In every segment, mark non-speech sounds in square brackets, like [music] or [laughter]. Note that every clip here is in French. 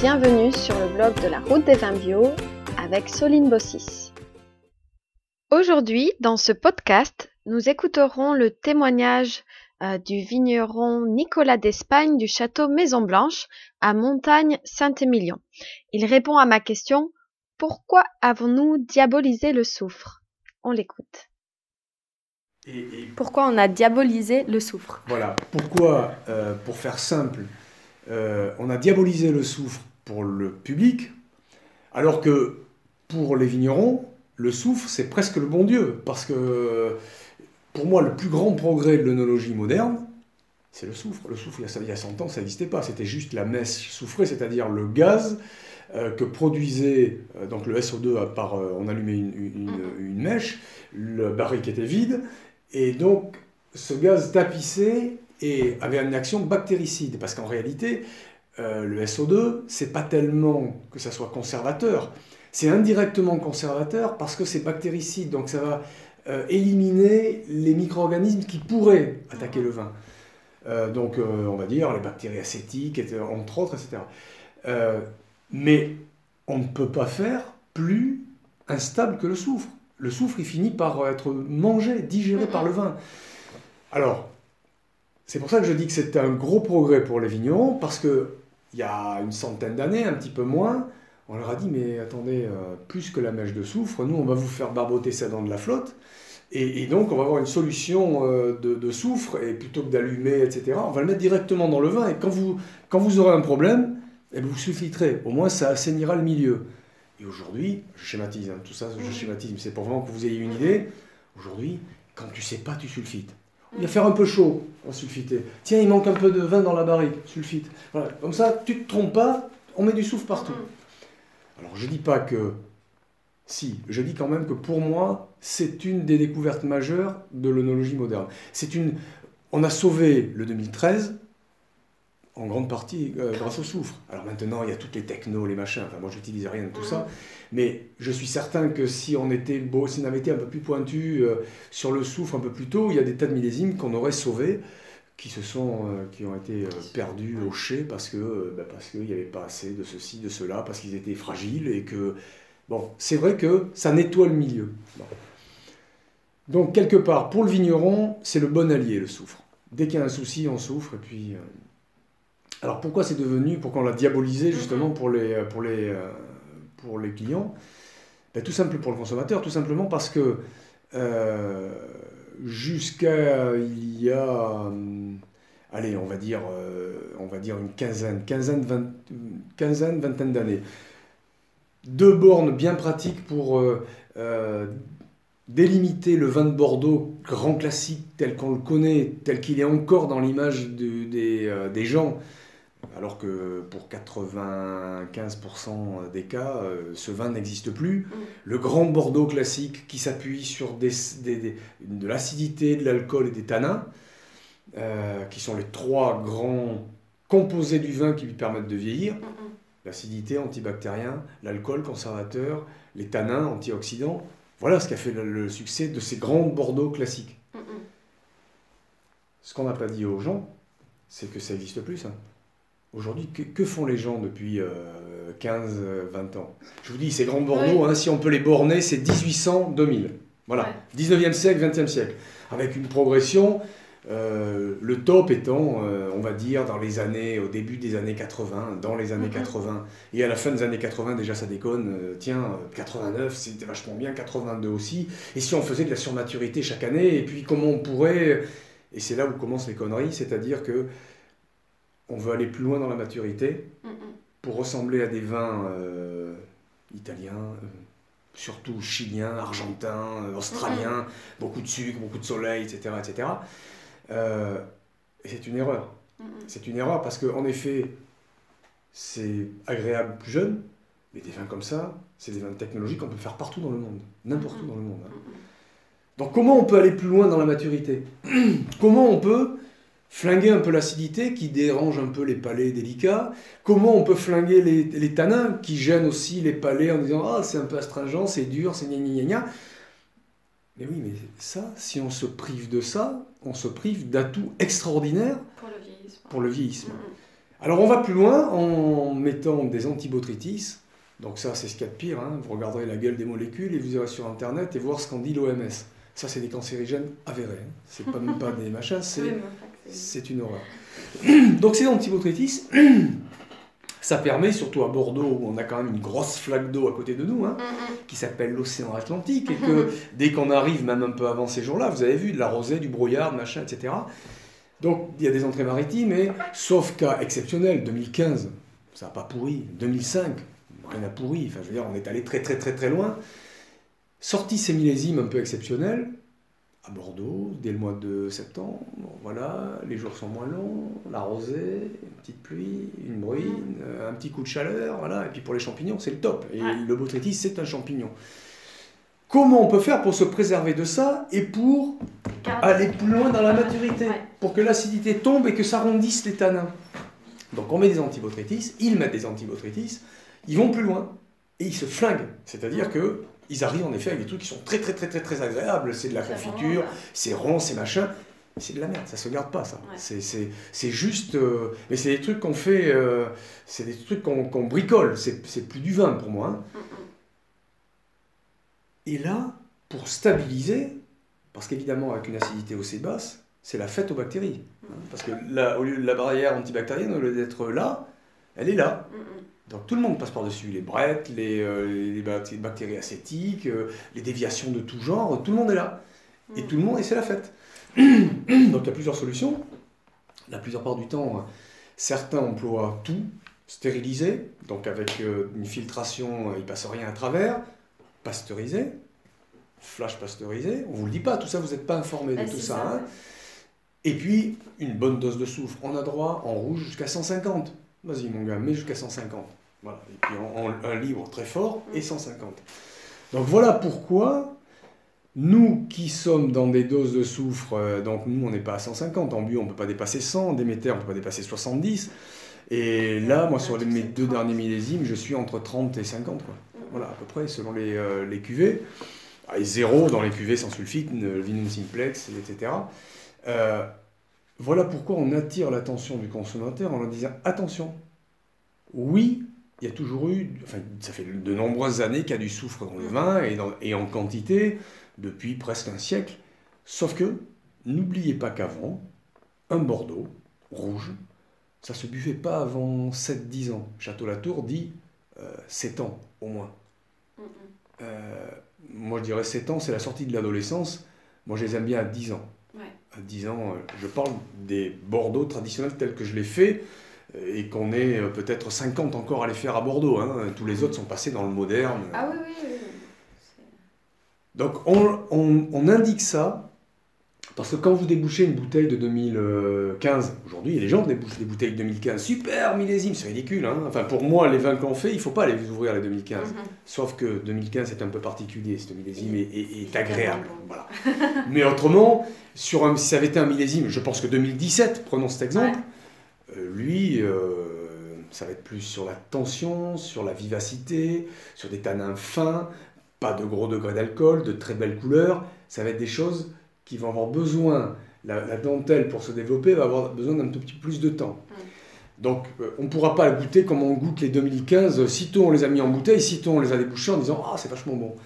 bienvenue sur le blog de la route des vins bio avec Soline Bossis. Aujourd'hui, dans ce podcast, nous écouterons le témoignage euh, du vigneron Nicolas d'Espagne du château Maison Blanche à Montagne Saint-Émilion. Il répond à ma question Pourquoi avons-nous diabolisé le soufre? On l'écoute. Pourquoi on a diabolisé le soufre? Voilà, pourquoi, euh, pour faire simple, euh, on a diabolisé le soufre pour le public, alors que pour les vignerons, le soufre, c'est presque le bon Dieu. Parce que pour moi, le plus grand progrès de l'œnologie moderne, c'est le soufre. Le soufre, il y a 100 ans, ça n'existait pas. C'était juste la messe soufrée, c'est-à-dire le gaz euh, que produisait euh, donc le SO2 par on allumait une, une, mèche, le barrique était vide, et donc ce gaz tapissait et avait une action bactéricide. Parce qu'en réalité, euh, le SO2, c'est pas tellement que ça soit conservateur, c'est indirectement conservateur parce que c'est bactéricide. Donc ça va euh, éliminer les micro-organismes qui pourraient attaquer le vin. Euh, donc on va dire les bactéries acétiques, entre autres, etc. mais on ne peut pas faire plus instable que le soufre. Le soufre, il finit par être mangé, digéré par le vin. Alors, c'est pour ça que je dis que c'est un gros progrès pour les vignerons, parce que il y a une centaine d'années, un petit peu moins, on leur a dit mais attendez, euh, plus que la mèche de soufre, nous on va vous faire barboter ça dans de la flotte, et, donc on va avoir une solution euh, de, soufre, et plutôt que d'allumer, etc., on va le mettre directement dans le vin, et quand vous, quand vous aurez un problème, eh ben, vous sulfiterez, au moins ça assainira le milieu. Et aujourd'hui, je schématise, hein, tout ça je schématise, c'est pour vraiment que vous ayez une idée, aujourd'hui, quand tu sais pas, tu sulfites. Il va faire un peu chaud, on sulfiter. Tiens, il manque un peu de vin dans la barrique, sulfite. Voilà. Comme ça, tu ne te trompes pas, on met du soufre partout. Mm. Alors, je ne dis pas que. Si, je dis quand même que pour moi, c'est une des découvertes majeures de l'onologie moderne. C'est une. On a sauvé le 2013 en grande partie euh, grâce au soufre. Alors maintenant, il y a toutes les technos, les machins. Enfin, moi, j'utilise rien de tout ça. Mais je suis certain que si on était beau, si on avait été un peu plus pointu euh, sur le soufre un peu plus tôt, il y a des tas de millésimes qu'on aurait sauvés, qui se sont, euh, qui ont été perdus au parce que bah, parce qu'il n'y avait pas assez de ceci, de cela, parce qu'ils étaient fragiles et que bon, c'est vrai que ça nettoie le milieu. Donc quelque part, pour le vigneron, c'est le bon allié le soufre. Dès qu'il y a un souci, on souffre et puis alors pourquoi c'est devenu, pourquoi on l'a diabolisé justement pour les, pour les, euh, pour les clients? Ben, Tout simple pour le consommateur, tout simplement parce que euh, jusqu'à il y a, euh, allez, on va dire, on va dire une quinzaine, quinzaine, vingt, quinzaine vingtaine d'années, deux bornes bien pratiques pour délimiter le vin de Bordeaux grand classique tel qu'on le connaît, tel qu'il est encore dans l'image des, des gens, alors que pour 95% des cas, euh, ce vin n'existe plus. Mm. Le grand Bordeaux classique qui s'appuie sur de l'acidité, de l'alcool et des tanins, euh, qui sont les trois grands composés du vin qui lui permettent de vieillir. Mm, mm. L'acidité, antibactérien, l'alcool, conservateur, les tanins, antioxydants. Voilà ce qui a fait le, succès de ces grands Bordeaux classiques. Ce qu'on n'a pas dit aux gens, c'est que ça n'existe plus, ça. Aujourd'hui, que, font les gens depuis 15-20 euh, ans? Je vous dis, ces grands Bordeaux, hein, si on peut les borner, c'est 1800-2000. Voilà, 19e siècle, 20e siècle. Avec une progression, euh, le top étant, euh, on va dire, dans les années, au début des années 80, dans les années 80, mhm. et à la fin des années 80, déjà ça déconne, tiens, 89, c'était vachement bien, 82 aussi, et si on faisait de la surmaturité chaque année, et puis comment on pourrait, et c'est là où commencent les conneries, c'est-à-dire que on veut aller plus loin dans la maturité pour ressembler à des vins euh, italiens, euh, surtout chiliens, argentins, euh, australiens, beaucoup de sucre, beaucoup de soleil, etc. etc. et c'est une erreur. C'est une erreur parce qu'en effet, c'est agréable plus jeune, mais des vins comme ça, c'est des vins technologiques qu'on peut faire partout dans le monde, n'importe où dans le monde. Hein. Donc comment on peut aller plus loin dans la maturité? [clears throat] Comment on peut flinguer un peu l'acidité qui dérange un peu les palais délicats Comment on peut flinguer les, les tanins qui gênent aussi les palais en disant Ah, c'est un peu astringent, c'est dur, c'est gna gna gna Mais oui, mais ça, si on se prive de ça, on se prive d'atouts extraordinaires pour le vieillissement. Pour le vieillissement. Alors on va plus loin en mettant des antibotrytis. Donc ça, c'est ce qu'il y a de pire. hein. Vous regarderez la gueule des molécules et vous irez sur Internet et voir ce qu'en dit l'OMS. Ça, c'est des cancérigènes avérés. hein. C'est pas même pas des machins, c'est Oui, c'est- c'est une horreur. Donc ces antibotrytis, [clears throat] ça permet, surtout à Bordeaux, où on a quand même une grosse flaque d'eau à côté de nous, hein, Mm, mm. qui s'appelle l'océan Atlantique, et que dès qu'on arrive, même un peu avant ces jours-là, vous avez vu de la rosée, du brouillard, machin, etc. Donc il y a des entrées maritimes, et sauf cas exceptionnel, 2015, ça n'a pas pourri, 2005, rien n'a pourri, enfin je veux dire, on est allé très très très très loin. Sorti ces millésimes un peu exceptionnels, à Bordeaux, dès le mois de septembre, voilà, les jours sont moins longs, la rosée, une petite pluie, une bruine, euh, un petit coup de chaleur, voilà, et puis pour les champignons, c'est le top. Et Ouais. le botrytis, c'est un champignon. Comment on peut faire pour se préserver de ça et pour aller plus loin dans la maturité, Ouais. pour que l'acidité tombe et que ça rondisse les tanins? Donc on met des antibotrytis, ils mettent des antibotrytis, ils vont plus loin et ils se flinguent. C'est-à-dire que ils arrivent en effet avec des trucs qui sont très très très très très agréables. C'est de la confiture, c'est rond, c'est machin. C'est de la merde, ça se garde pas ça. Ouais. C'est- juste. euh, mais c'est des trucs qu'on fait. euh, c'est des trucs qu'on qu'on bricole. C'est plus du vin pour moi. hein. Mm, mm. Et là, pour stabiliser, parce qu'évidemment, avec une acidité aussi basse, c'est la fête aux bactéries. hein. Parce que là, au lieu de la barrière antibactérienne, au lieu d'être là, elle est là. Donc tout le monde passe par-dessus. Les brettes, les, euh, les bac- bactéries acétiques, euh, les déviations de tout genre, tout le monde est là. Et Mm. tout le monde, et c'est la fête. [clears throat] Donc il y a plusieurs solutions. La plupart part du temps, certains emploient tout, stérilisé, donc avec euh, une filtration, euh, il passe rien à travers, pasteurisé, flash pasteurisé, on vous le dit pas, tout ça, vous n'êtes pas informé de Bah, tout ça. ça, hein. Et puis, une bonne dose de soufre. On a droit en rouge jusqu'à 150. Vas-y, mon gars, mets jusqu'à 150. Voilà. Et puis, un libre très fort et 150. Donc, voilà pourquoi nous qui sommes dans des doses de soufre, euh, donc nous, on n'est pas à 150. En bio, on ne peut pas dépasser 100. En Déméter, on ne peut pas dépasser 70. Et là, moi, sur les- mes deux derniers millésimes, je suis entre 30 et 50. Quoi. Voilà, à peu près, selon les, euh, les cuvées. Ah, zéro dans les cuvées sans sulfite, le vinum simplex, etc. voilà pourquoi on attire l'attention du consommateur en leur disant attention, oui, il y a toujours eu, enfin, ça fait de nombreuses années qu'il y a du soufre dans le vin et, dans- et en quantité depuis presque un siècle. Sauf que, n'oubliez pas qu'avant, un Bordeaux rouge, ça se buvait pas avant 7-10 ans. Château Latour dit euh, 7 ans au moins. Mm, mm. Euh, moi, je dirais 7 ans, c'est la sortie de l'adolescence. Moi, je les aime bien à 10 ans. Ouais. À 10 ans, euh, je parle des Bordeaux traditionnels tels que je les fais euh, et qu'on est euh, peut-être 50 encore à les faire à Bordeaux. hein. Tous les autres sont passés dans le moderne. Ah oui, oui, Donc, on, on- on indique ça parce que quand vous débouchez une bouteille de 2015, aujourd'hui, les gens débouchent des bouteilles de 2015. Super millésime, c'est ridicule. hein. Enfin, pour moi, les vins qu'on fait, il ne faut pas les ouvrir les 2015. Mhm. Sauf que 2015 est un peu particulier, ce millésime est, est- est agréable. Voilà. Mais autrement, sur un, si ça avait été un millésime, je pense que 2017, prenons cet exemple, euh, lui, euh, ça va être plus sur la tension, sur la vivacité, sur des tanins fins, pas de gros degrés d'alcool, de très belles couleurs. Ça va être des choses qui vont avoir besoin, la, la dentelle pour se développer va avoir besoin d'un tout petit peu plus de temps. Donc euh, on ne pourra pas la goûter comme on goûte les 2015, euh, sitôt on les a mis en bouteille, sitôt on les a débouchés en disant Ah c'est vachement bon.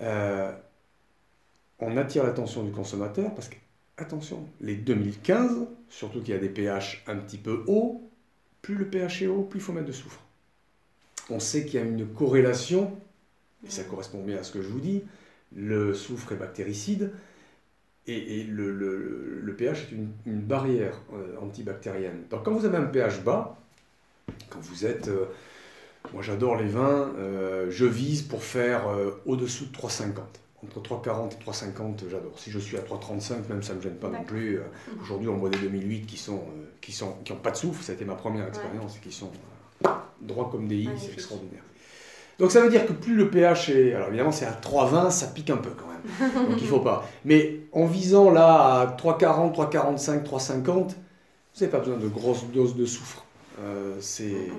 Euh, on attire l'attention du consommateur parce que, attention, les 2015, surtout qu'il y a des pH un petit peu hauts, plus le pH est haut, plus il faut mettre de soufre. On sait qu'il y a une corrélation, et ça correspond bien à ce que je vous dis, le soufre est bactéricide, et, et le, le- le pH est une, une barrière euh, antibactérienne. Donc quand vous avez un pH bas, quand vous êtes... euh, moi j'adore les vins, euh, je vise pour faire euh, au-dessous de 3,50. Entre 3,40 et 3,50, j'adore. Si je suis à 3,35, même ça ne me gêne pas non plus. Aujourd'hui, on boit des 2008 qui sont, qui sont, qui ont pas de soufre. Ça a été ma première expérience et qui sont droits comme des i, c'est extraordinaire. Donc ça veut dire que plus le pH est... Alors évidemment, c'est à 3,20, ça pique un peu quand même. Donc il faut pas. Mais en visant là à 3,40, 3,45, 3,50, vous n'avez pas besoin de grosses doses de soufre. Euh, c'est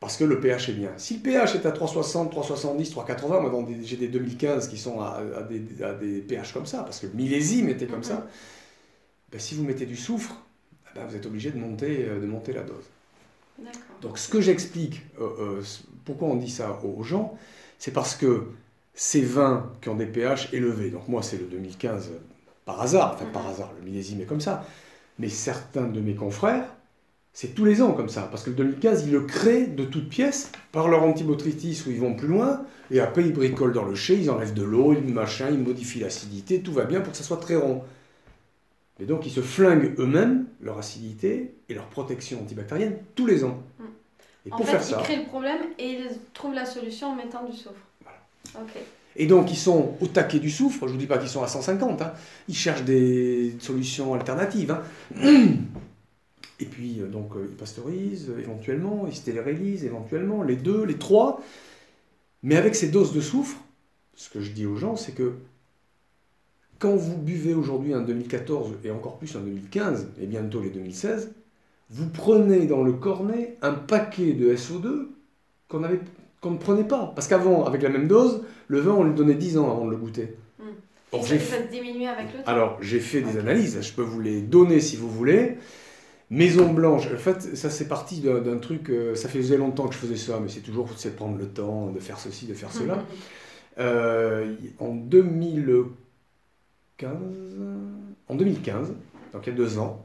parce que le pH est bien. Si le pH est à 3,60, 3,70, 3,80, moi j'ai des 2015 qui sont à, à des, à des pH comme ça, parce que le millésime était comme ça, ben, si vous mettez du soufre, ben, vous êtes obligé de monter, euh, de monter la dose. Donc ce que j'explique, euh, euh, pourquoi on dit ça aux gens, c'est parce que ces vins qui ont des pH élevés, donc moi c'est le 2015 par hasard, enfin par Mhm. hasard, le millésime est comme ça, mais certains de mes confrères, c'est tous les ans comme ça, parce que le 2015, ils le créent de toutes pièces par leur antibotrytis où ils vont plus loin, et après ils bricolent dans le chai, ils enlèvent de l'eau, ils machin, ils modifient l'acidité, tout va bien pour que ça soit très rond. Et donc ils se flinguent eux-mêmes leur acidité et leur protection antibactérienne tous les ans. Mm. Et En pour fait, faire ils ça, créent le problème et ils trouvent la solution en mettant du soufre. Et donc, ils sont au taquet du soufre. Je ne vous dis pas qu'ils sont à 150. hein. Ils cherchent des solutions alternatives. hein. Et puis, euh, donc, euh, ils pasteurisent éventuellement, ils stérilisent éventuellement, les deux, les trois. Mais avec ces doses de soufre, ce que je dis aux gens, c'est que quand vous buvez aujourd'hui un 2014 et encore plus un 2015 et bientôt les 2016, vous prenez dans le cornet un paquet de SO2 qu'on ne prenait pas. Parce qu'avant, avec la même dose, le vin, on lui donnait 10 ans avant de le goûter. Mm. Or, Et j'ai ça, ça diminue avec le temps. alors, j'ai fait des analyses, je peux vous les donner si vous voulez. Maison Blanche, en fait, ça c'est parti d'un truc, euh, ça faisait longtemps que je faisais ça, mais c'est toujours de prendre le temps, de faire ceci, de faire cela. Euh, en 2015, en 2015, donc il y a deux ans,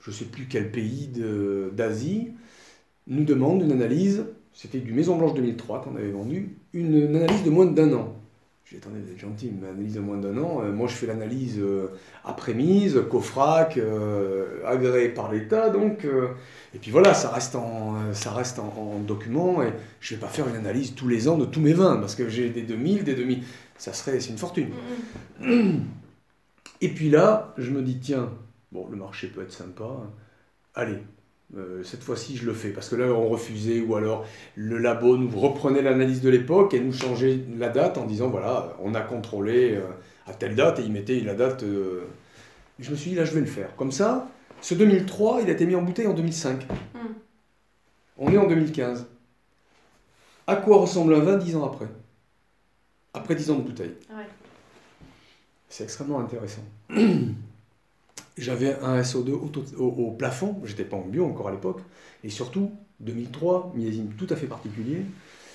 je ne sais plus quel pays de- d'Asie, nous demande une analyse, c'était du Maison Blanche 2003 qu'on avait vendu, une, une analyse de moins d'un an. J'ai dit, attendez, vous êtes gentil, une analyse de moins d'un an, euh, moi je fais l'analyse euh, après-mise, COFRAC, euh, agréé par l'État, donc... euh, et puis voilà, ça reste en, euh, ça reste en, en document et je vais pas faire une analyse tous les ans de tous mes vins parce que j'ai des 2000, des 2000. Ça serait, c'est une fortune. [clears throat] Et puis là, je me dis, tiens, bon, le marché peut être sympa. hein. Allez, euh, cette fois-ci, je le fais. Parce que là, on refusait, ou alors le labo nous reprenait l'analyse de l'époque et nous changeait la date en disant, voilà, on a contrôlé euh, à telle date et il mettait la date. euh. Je me suis dit, là, je vais le faire. Comme ça, ce 2003, il a été mis en bouteille en 2005. Mm. On est en 2015. À quoi ressemble un vin dix ans après? Après 10 ans de bouteille. Ouais. C'est extrêmement intéressant. [clears throat] J'avais un SO2 au, au- au plafond, j'étais pas en bio encore à l'époque, et surtout 2003, millésime tout à fait particulier,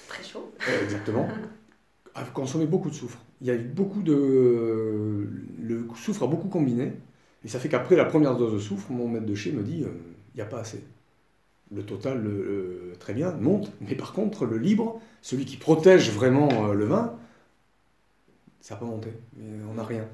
Très chaud. euh, exactement, [laughs] a consommé beaucoup de soufre. Il y a eu beaucoup de. Le soufre a beaucoup combiné, et ça fait qu'après la première dose de soufre, mon maître de chez me dit euh, il n'y a pas assez. Le total, le- le- très bien, monte, mais par contre, le libre, celui qui protège vraiment euh, le vin, ça n'a pas monté. On n'a rien.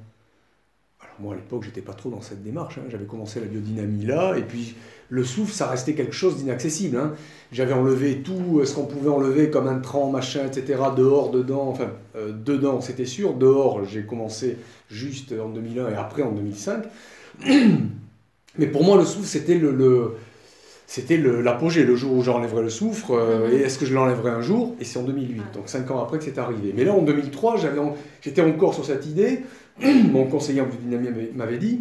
Alors moi, à l'époque, j'étais pas trop dans cette démarche. hein. J'avais commencé la biodynamie là, et puis le soufre, ça restait quelque chose d'inaccessible. hein. J'avais enlevé tout euh, ce qu'on pouvait enlever comme intrant, machin, etc. Dehors, dedans, enfin, euh, dedans, c'était sûr. Dehors, j'ai commencé juste en 2001 et après en 2005. [clears throat] Mais pour moi, le soufre, c'était le- c'était l'apogée, le jour où j'enlèverais le soufre, euh, Mhm. et est-ce que je l'enlèverais un jour? Et c'est en 2008, Ouais. donc cinq ans après que c'est arrivé. Mais là, en 2003, j'avais en- j'étais encore sur cette idée. [clears throat] Mon conseiller en biodynamie m'avait- m'avait dit,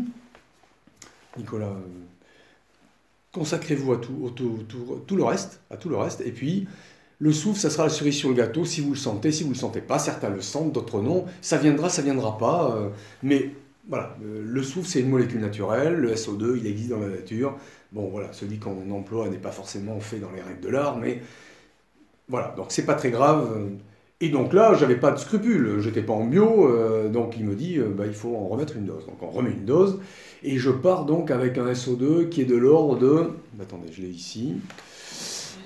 Nicolas, euh, consacrez-vous à tout, au tout, tout- tout le reste, à tout le reste, et puis le soufre, ça sera la cerise sur le gâteau si vous le sentez, si vous le sentez pas. Certains le sentent, d'autres non. Ça viendra, ça viendra pas. euh, mais voilà, euh, le soufre, c'est une molécule naturelle. Le SO2, il existe dans la nature. Bon, voilà, celui qu'on emploie n'est pas forcément fait dans les règles de l'art, mais voilà, donc c'est pas très grave. Et donc là, j'avais pas de scrupules, j'étais pas en bio, euh, donc il me dit, euh, bah, il faut en remettre une dose. Donc on remet une dose, et je pars donc avec un SO2 qui est de l'ordre de, attendez, je l'ai ici,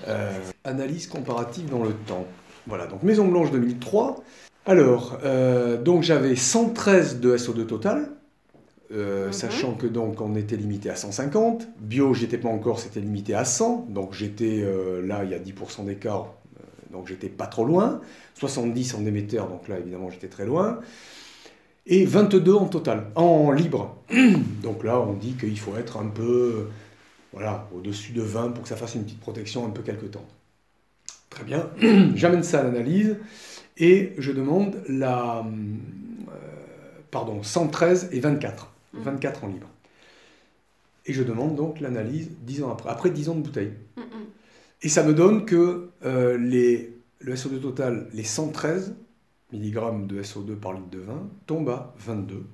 Euh, analyse comparative dans le temps. Voilà, donc Maison Blanche 2003. Alors, donc j'avais 113 de SO2 total, euh, Mhm. sachant que donc on était limité à 150. Bio, j'étais pas encore, c'était limité à 100. Donc j'étais euh, là, il y a 10% d'écart, euh, donc j'étais pas trop loin. 70 en émetteur, donc là évidemment j'étais très loin. Et 22 en total, en libre. [clears throat] Donc là, on dit qu'il faut être un peu voilà, au-dessus de 20 pour que ça fasse une petite protection un peu quelque temps. Très bien, [clears throat] j'amène ça à l'analyse et je demande la. pardon, 113 et 24. Mm. 24 en libre. Et je demande donc l'analyse 10 ans après, après 10 ans de bouteille. Mm, mm. Et ça me donne que euh, les, le SO2 total, les 113 mg de SO2 par litre de vin, tombent à 22.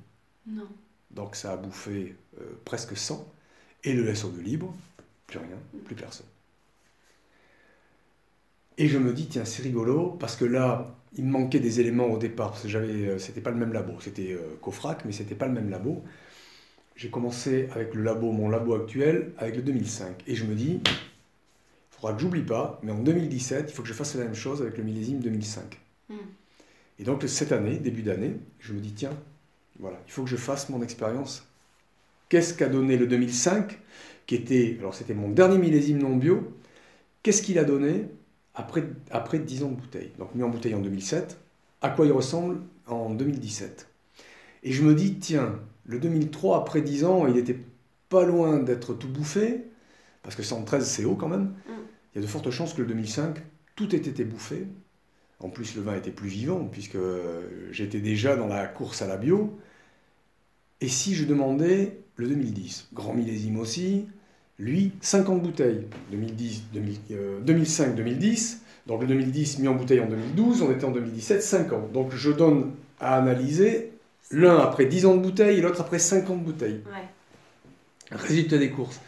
Non. Donc ça a bouffé euh, presque 100. Et le SO2 libre, plus rien, plus personne. Et je me dis, tiens, c'est rigolo, parce que là, il me manquait des éléments au départ, parce que j'avais, euh, c'était pas le même labo, c'était euh, Cofrac, mais c'était pas le même labo. J'ai commencé avec le labo, mon labo actuel, avec le 2005. Et je me dis, il faudra que j'oublie pas, mais en 2017, il faut que je fasse la même chose avec le millésime 2005. Hmm. Et donc cette année, début d'année, je me dis, tiens, voilà, il faut que je fasse mon expérience. Qu'est-ce qu'a donné le 2005, qui était, alors c'était mon dernier millésime non bio, qu'est-ce qu'il a donné après, après 10 ans de bouteille? Donc mis en bouteille en 2007, à quoi il ressemble en 2017 Et je me dis, tiens, le 2003, après 10 ans, il était pas loin d'être tout bouffé, parce que 113 c'est haut quand même. Il y a de fortes chances que le 2005, tout ait été bouffé. En plus, le vin était plus vivant, puisque j'étais déjà dans la course à la bio. Et si je demandais le 2010, grand millésime aussi, lui, 50 bouteilles, 2010, 2005, 2010, donc le 2010 mis en bouteille en 2012, on était en 2017, 5 ans. Donc je donne à analyser l'un après 10 ans de bouteille et l'autre après 50 bouteilles. Ouais. Résultat des courses.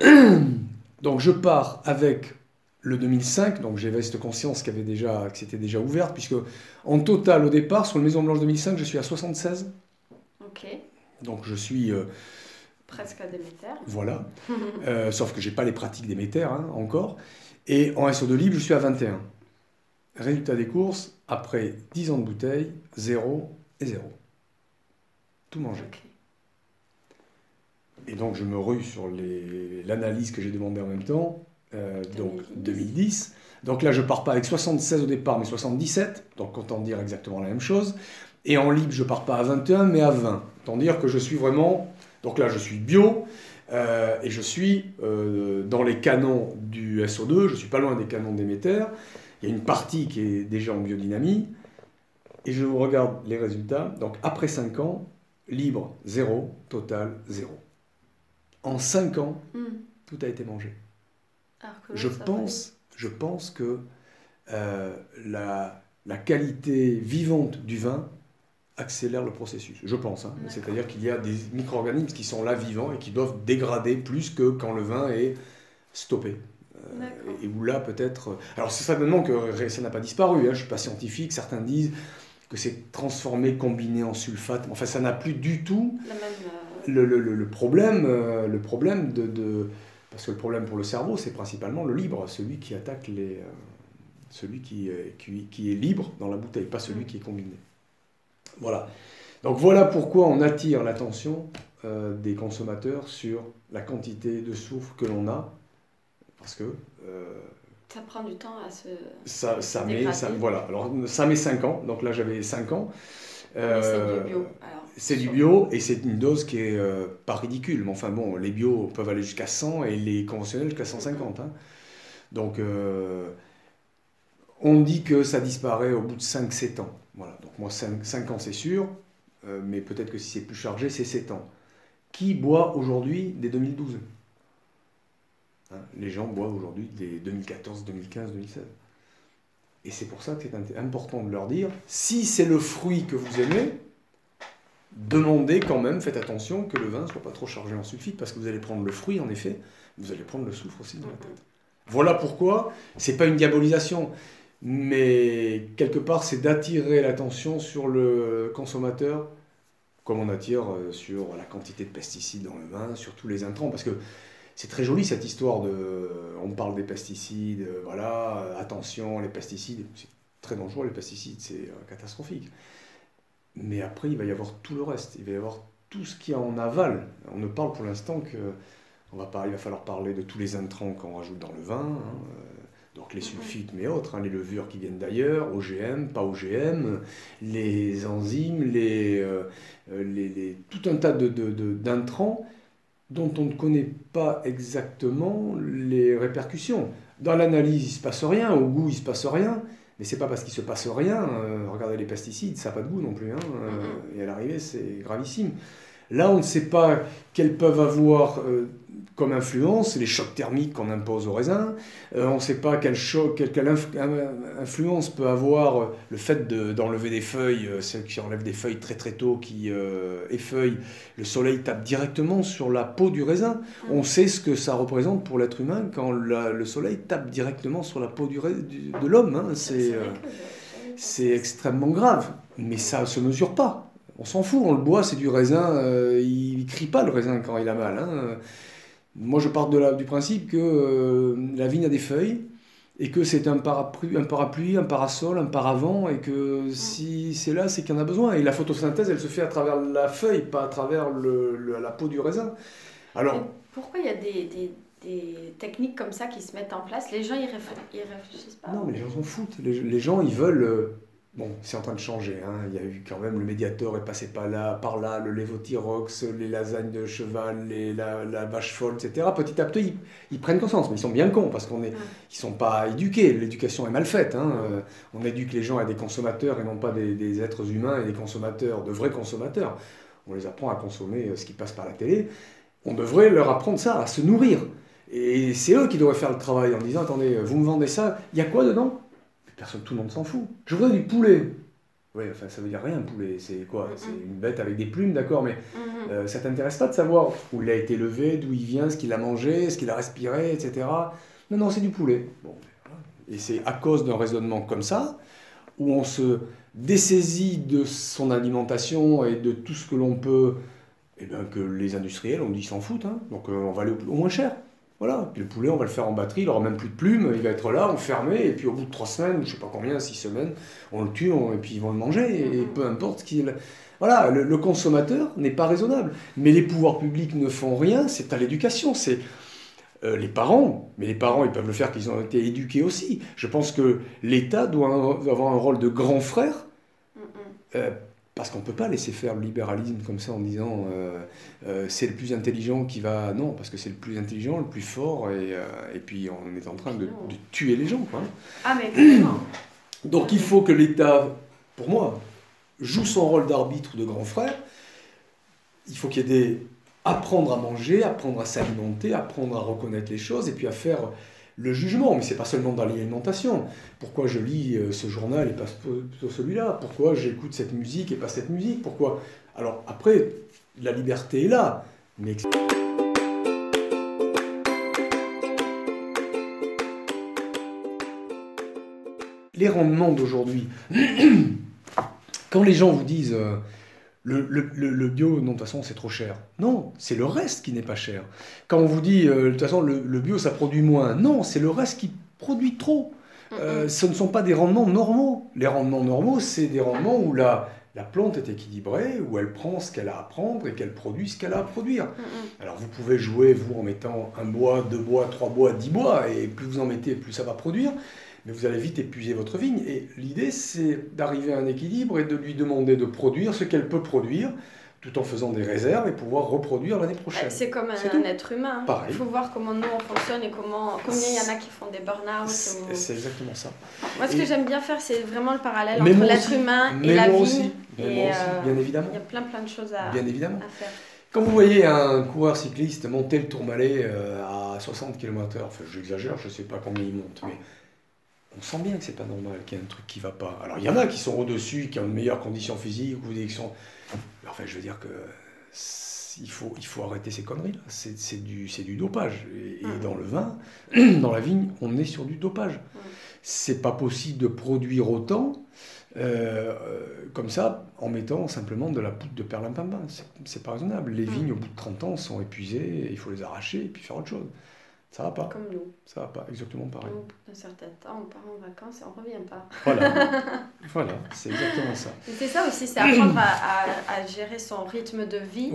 [clears throat] donc je pars avec le 2005, donc j'avais cette conscience qui avait déjà, que c'était déjà ouverte, puisque en total au départ, sur le Maison Blanche 2005, je suis à 76. Ok. Donc je suis... euh, Presque à Déméter. voilà. [laughs] Euh, sauf que j'ai pas les pratiques d'émetteur hein, encore. Et en SO2 libre, je suis à 21. Résultat des courses, après 10 ans de bouteille, 0 et 0. Tout. Ok. Et donc je me rue sur l'analyse que j'ai demandé en même temps, euh, donc 2010. Donc là je pars pas avec 76 au départ, mais 77, donc autant dire exactement la même chose. Et en libre, je pars pas à 21, mais à 20. Autant dire que je suis vraiment... Donc là je suis bio, euh, et je suis euh, dans les canons du SO2, je suis pas loin des canons d'émetteur. Il y a une partie qui est déjà en biodynamie, et je vous regarde les résultats. Donc après 5 ans, libre 0, total 0. En 5 ans, Hmm. tout a été mangé. Alors que Je pense, je pense que euh, la, la qualité vivante du vin accélère le processus. Je pense. hein. C'est-à-dire qu'il y a des micro-organismes qui sont là vivants et qui doivent dégrader plus que quand le vin est stoppé. Euh, et où là peut-être... Alors c'est certainement que ça n'a pas disparu. Hein. Je ne suis pas scientifique. Certains disent que c'est transformé, combiné en sulfate. Enfin, ça n'a plus du tout La même. euh, le, le- le- le problème, euh, le problème de, de- Parce que le problème pour le cerveau, c'est principalement le libre, celui qui attaque les. euh, celui qui, est- qui, qui est libre dans la bouteille, pas celui qui est combiné. Voilà. Donc voilà pourquoi on attire l'attention euh, des consommateurs sur la quantité de soufre que l'on a, parce que Ça prend du temps à se. ça, ça met, ça, voilà. Alors ça met 5 ans, donc là j'avais 5 ans. Euh, c'est du bio. Alors, c'est du bio et c'est une dose qui est euh, pas ridicule. Mais enfin bon, les bio peuvent aller jusqu'à 100 et les conventionnels jusqu'à 150. hein. Donc euh, on dit que ça disparaît au bout de 5-7 ans. Voilà. Donc moi 5, ans c'est sûr, euh, mais peut-être que si c'est plus chargé, c'est 7 ans. Qui boit aujourd'hui des 2012 Hein, Les gens boivent aujourd'hui des 2014, 2015, 2016. Et c'est pour ça que c'est important de leur dire, si c'est le fruit que vous aimez, demandez quand même, faites attention que le vin ne soit pas trop chargé en sulfite, parce que vous allez prendre le fruit, en effet, vous allez prendre le soufre aussi dans la tête. Voilà pourquoi, c'est pas une diabolisation, mais quelque part, c'est d'attirer l'attention sur le consommateur, comme on attire euh, sur la quantité de pesticides dans le vin, sur tous les intrants, parce que c'est très joli cette histoire de. On parle des pesticides, voilà, attention, les pesticides, c'est très dangereux les pesticides, c'est euh, catastrophique. Mais après, il va y avoir tout le reste, il va y avoir tout ce qu'il y a en aval. On ne parle pour l'instant que. On va parler, il va falloir parler de tous les intrants qu'on rajoute dans le vin, hein, euh, donc les sulfites, mais autres, hein, les levures qui viennent d'ailleurs, OGM, pas OGM, les enzymes, euh, les- les- tout un tas de, de- de- d'intrants dont on ne connaît pas exactement les répercussions. Dans l'analyse, il ne se passe rien, au goût, il ne se passe rien, mais c'est pas parce qu'il se passe rien. euh, regardez les pesticides, ça n'a pas de goût non plus, hein, euh, et à l'arrivée, c'est gravissime. Là, on ne sait pas quels peuvent avoir, euh, comme influence les chocs thermiques qu'on impose aux raisins. Euh, on ne sait pas quel choc, quelle, influence peut avoir le fait d'enlever des feuilles, celles qui enlèvent des feuilles très très tôt, qui effeuillent. Le soleil tape directement sur la peau du raisin. Mm. On sait ce que ça représente pour l'être humain quand le soleil tape directement sur la peau du, de l'homme. Hein. C'est extrêmement grave, mais ça ne se mesure pas on s'en fout, on le boit, c'est du raisin, euh, il, ne crie pas le raisin quand il a mal. Hein. Moi je pars de du principe que euh, la vigne a des feuilles et que c'est un parapluie, un parapluie, un parasol, un paravent et que si c'est là, c'est qu'il y en a besoin. Et la photosynthèse, elle se fait à travers la feuille, pas à travers la peau du raisin. Alors, pourquoi il y a des, techniques comme ça qui se mettent en place? Les gens, ils, réfléchissent pas Non, mais les gens s'en foutent. Les, les, gens, ils veulent euh, Bon, c'est en train de changer. Hein. Il y a eu quand même le médiator est passé par là, par là, le lévothyrox, les lasagnes de cheval, les, la, vache folle, etc. Petit à petit, ils, prennent conscience, mais ils sont bien cons parce qu'on est, ils sont pas éduqués. L'éducation est mal faite. Hein. Euh, on éduque les gens à des consommateurs et non pas des, des, êtres humains et des consommateurs, de vrais consommateurs. On les apprend à consommer euh, ce qui passe par la télé. On devrait leur apprendre ça, à se nourrir. Et c'est eux qui devraient faire le travail en disant attendez, vous me vendez ça, il y a quoi dedans? Personne, tout le monde s'en fout. Je voudrais du poulet. Oui, enfin, ça veut dire rien, poulet. C'est quoi? C'est une bête avec des plumes, d'accord, mais euh, ça t'intéresse pas de savoir où il a été levé, d'où il vient, ce qu'il a mangé, ce qu'il a respiré, etc. Non, non, c'est du poulet. Bon, et c'est à cause d'un raisonnement comme ça, où on se dessaisit de son alimentation et de tout ce que l'on peut, et eh bien que les industriels, on dit, s'en foutent. Hein. Donc euh, on va aller au moins cher. Voilà, puis le poulet, on va le faire en batterie, il n'aura même plus de plumes, il va être là, enfermé, et puis au bout de trois semaines, je ne sais pas combien, six semaines, on le tue, et puis ils vont le manger, et, mm-hmm. peu importe ce qu'il... Voilà, le, consommateur n'est pas raisonnable. Mais les pouvoirs publics ne font rien, c'est à l'éducation, c'est euh, les parents, mais les parents, ils peuvent le faire qu'ils ont été éduqués aussi. Je pense que l'État doit avoir un rôle de grand frère, euh, parce qu'on ne peut pas laisser faire le libéralisme comme ça en disant euh, euh, c'est le plus intelligent qui va. Non, parce que c'est le plus intelligent, le plus fort, et, euh, et puis on est en train de, tuer les gens. Quoi. Ah, mais Donc il faut que l'État, pour moi, joue son rôle d'arbitre de grand frère. Il faut qu'il y ait des. apprendre à manger, apprendre à s'alimenter, apprendre à reconnaître les choses, et puis à faire le jugement, mais c'est pas seulement dans l'alimentation. Pourquoi je lis euh, ce journal et pas celui-là? Pourquoi j'écoute cette musique et pas cette musique? Pourquoi? Alors après, la liberté est là, mais les rendements d'aujourd'hui, [clears throat] quand les gens vous disent euh, le, bio, non, de toute façon, c'est trop cher. Non, c'est le reste qui n'est pas cher. Quand on vous dit, euh, de toute façon, le, bio, ça produit moins. Non, c'est le reste qui produit trop. Euh, ce ne sont pas des rendements normaux. Les rendements normaux, c'est des rendements où la, la plante est équilibrée, où elle prend ce qu'elle a à prendre et qu'elle produit ce qu'elle a à produire. Alors vous pouvez jouer, vous, en mettant un bois, deux bois, trois bois, dix bois, et plus vous en mettez, plus ça va produire mais vous allez vite épuiser votre vigne. Et l'idée, c'est d'arriver à un équilibre et de lui demander de produire ce qu'elle peut produire, tout en faisant des réserves et pouvoir reproduire l'année prochaine. C'est comme un, être humain. Hein. Il faut voir comment nous on fonctionne et comment, combien il y en a qui font des burn-out. C'est exactement ça. Moi, ce que j'aime bien faire, c'est vraiment le parallèle entre l'être humain et la vigne. et, euh, bien évidemment. Il y a plein plein de choses à, bien évidemment. faire. Quand vous voyez un coureur cycliste monter le Tourmalet euh, à 60 km/h, enfin j'exagère, je ne sais pas combien il monte, mais on sent bien que c'est pas normal, qu'il y a un truc qui va pas. Alors il y en a qui sont au-dessus, qui ont de meilleures conditions physiques, ou des qui sont. Enfin, je veux dire que il faut, il faut arrêter ces conneries-là. C'est du, du dopage. Et, mmh. dans le vin, [clears throat] dans la vigne, on est sur du dopage. Mmh. C'est pas possible de produire autant euh, comme ça en mettant simplement de la poudre de perlimpinpin. C'est pas raisonnable. Les mmh. vignes, au bout de 30 ans, sont épuisées, il faut les arracher et puis faire autre chose. Ça va pas. Comme nous. Ça va pas, exactement pareil. Bout d'un certain temps, on part en vacances et on revient pas. Voilà, [laughs] voilà c'est exactement ça. C'est ça aussi, c'est apprendre à, à, gérer son rythme de vie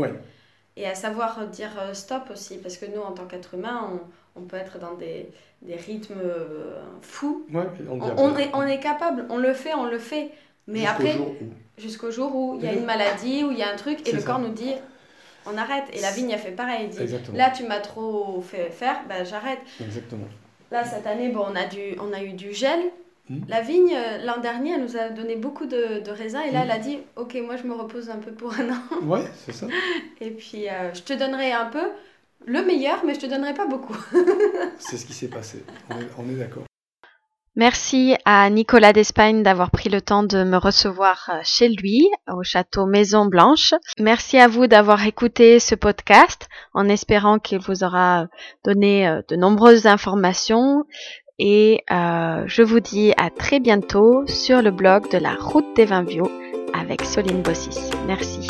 et à savoir dire euh, stop aussi. Parce que nous, en tant qu'être humain, on, on, peut être dans des, des rythmes euh, fous. Ouais, on, on, est, on est capable, on le fait, on le fait. Mais après, jusqu'au jour où il y a une maladie, où il y a un truc, et le corps nous dit on arrête. Et la vigne a fait pareil. dit, là, tu m'as trop fait faire, ben, j'arrête. Exactement. Là, cette année, bon, on, a du, on a eu du gel. Hmm. La vigne, euh, l'an dernier, elle nous a donné beaucoup de, de raisins. Et là, elle a hmm. dit Ok, moi, je me repose un peu pour un an. [laughs] Ouais, c'est ça. [laughs] et puis, euh, je te donnerai un peu. Le meilleur, mais je te donnerai pas beaucoup. [laughs] C'est ce qui s'est passé. On est, d'accord. Merci à Nicolas d'Espagne d'avoir pris le temps de me recevoir euh, chez lui, au château Maison Blanche. Merci à vous d'avoir écouté ce podcast en espérant qu'il vous aura donné euh, de nombreuses informations. Et euh, je vous dis à très bientôt sur le blog de la route des vins bio avec Soline Bossis. Merci.